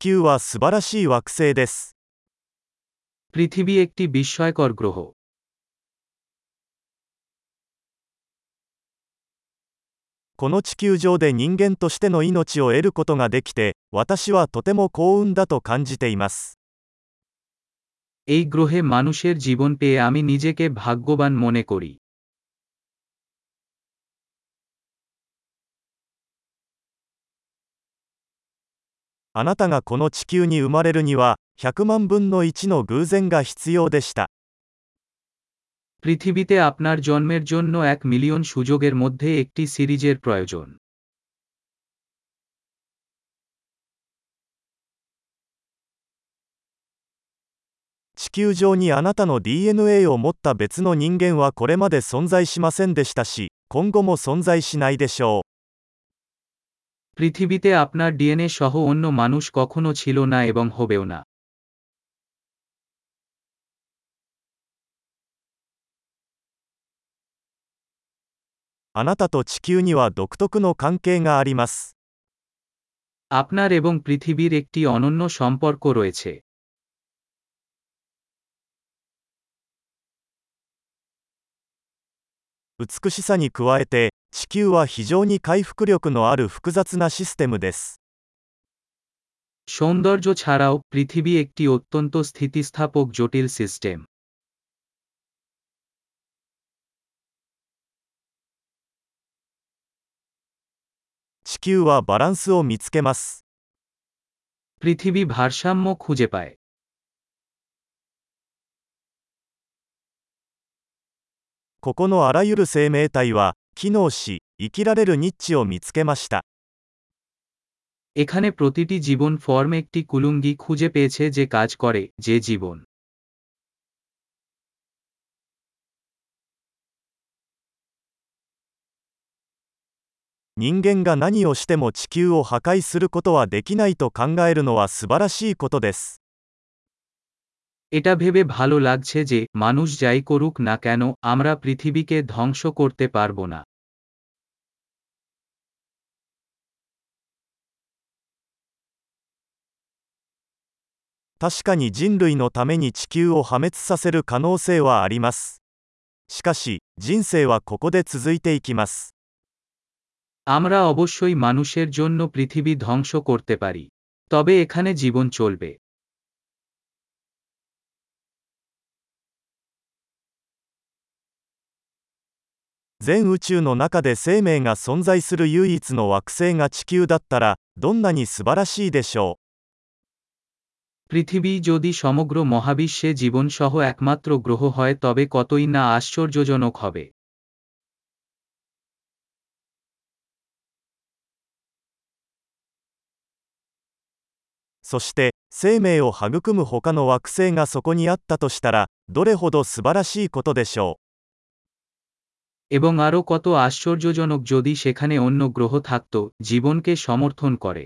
球は素晴らしい惑星です পৃথিবী একটি বিস্ময়কর গ্রহ この地球上で人間としての命を得ることができて私はとても幸運だと感じています এই গ্রহে মানুষের জীবন পেয়ে আমি নিজেকে ভাগ্যবান মনে করি あなたがこの地球に生まれるには100万分の1の偶然が必要でした পৃথিবীতে আপনার জন্মের জন্য এক মিলিয়ন সুযোগের মধ্যে একটি সিরিজের প্রয়োজন 地球上にあなたの DNA を持った別の人間はこれまで存在しませんでしたし今後も存在しないでしょう পৃথিবীতে আপনার ডিএনএ সহ অন্য মানুষ কখনো ছিল না এবং হবেও না। আ না তা তো চিকিউনি ওয়া দোকতোকু নো গা আরিমাস। আপনার এবং পৃথিবীর একটি অনন্য সম্পর্ক রয়েছে। উৎসুকুশিসা নি কুয়ায়েতে 地球は非常に回復力のある複雑なシステムです সৌন্দর্য ছাড়াও পৃথিবী একটি অত্যন্ত স্থিতিস্থাপক জটিল সিস্টেম 地球はバランスを見つけます পৃথিবী ভারসাম্য খুঁজে পায় ここのあらゆる生命体は 機能し生きられるニッチを見つけました এখানে প্রতিটি জীবন ফর্ম একটি কুলুঙ্গি খুঁজে পেয়েছে যে কাজ করে যে জীবন 人間が何をしても地球を破壊することはできないと考えるのは素晴らしいことです এটা ভেবে ভালো লাগছে যে মানুষ যাই করুক না কেন আমরা পৃথিবীকে ধ্বংস করতে পারব না 確かに人類のために地球を破滅させる可能性はありますしかし人生はここで続いていきます আমরা অবশ্যই মানুষের জন্য পৃথিবী ধ্বংস করতে পারি তবে এখানে জীবন চলবে 全宇宙の中で生命が存在する唯一の惑星が地球だったらどんなに素晴らしいでしょう পৃথিবী যদি সমগ্র মহাবিশ্বে জীবনসহ একমাত্র গ্রহ হয় তবে কতই না আশ্চর্যজনক হবে そして生命を育む他の惑星がそこにあったとしたらどれほど素晴らしいことでしょう এবং আরও কত আশ্চর্যজনক যদি সেখানে অন্য গ্রহ থাকত জীবনকে সমর্থন করে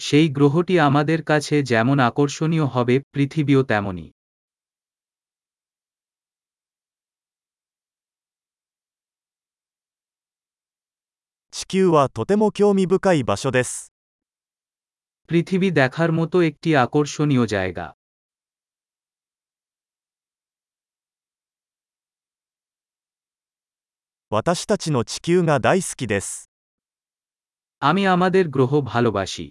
সেই গ্রহটি আমাদের কাছে যেমন আকর্ষণীয় হবে পৃথিবীও তেমনই 地球はとても興味深い場所です পৃথিবী দেখার মতো একটি আকর্ষণীয় জায়গা 私たちの地球が大好きです আমি আমাদের গ্রহ ভালোবাসি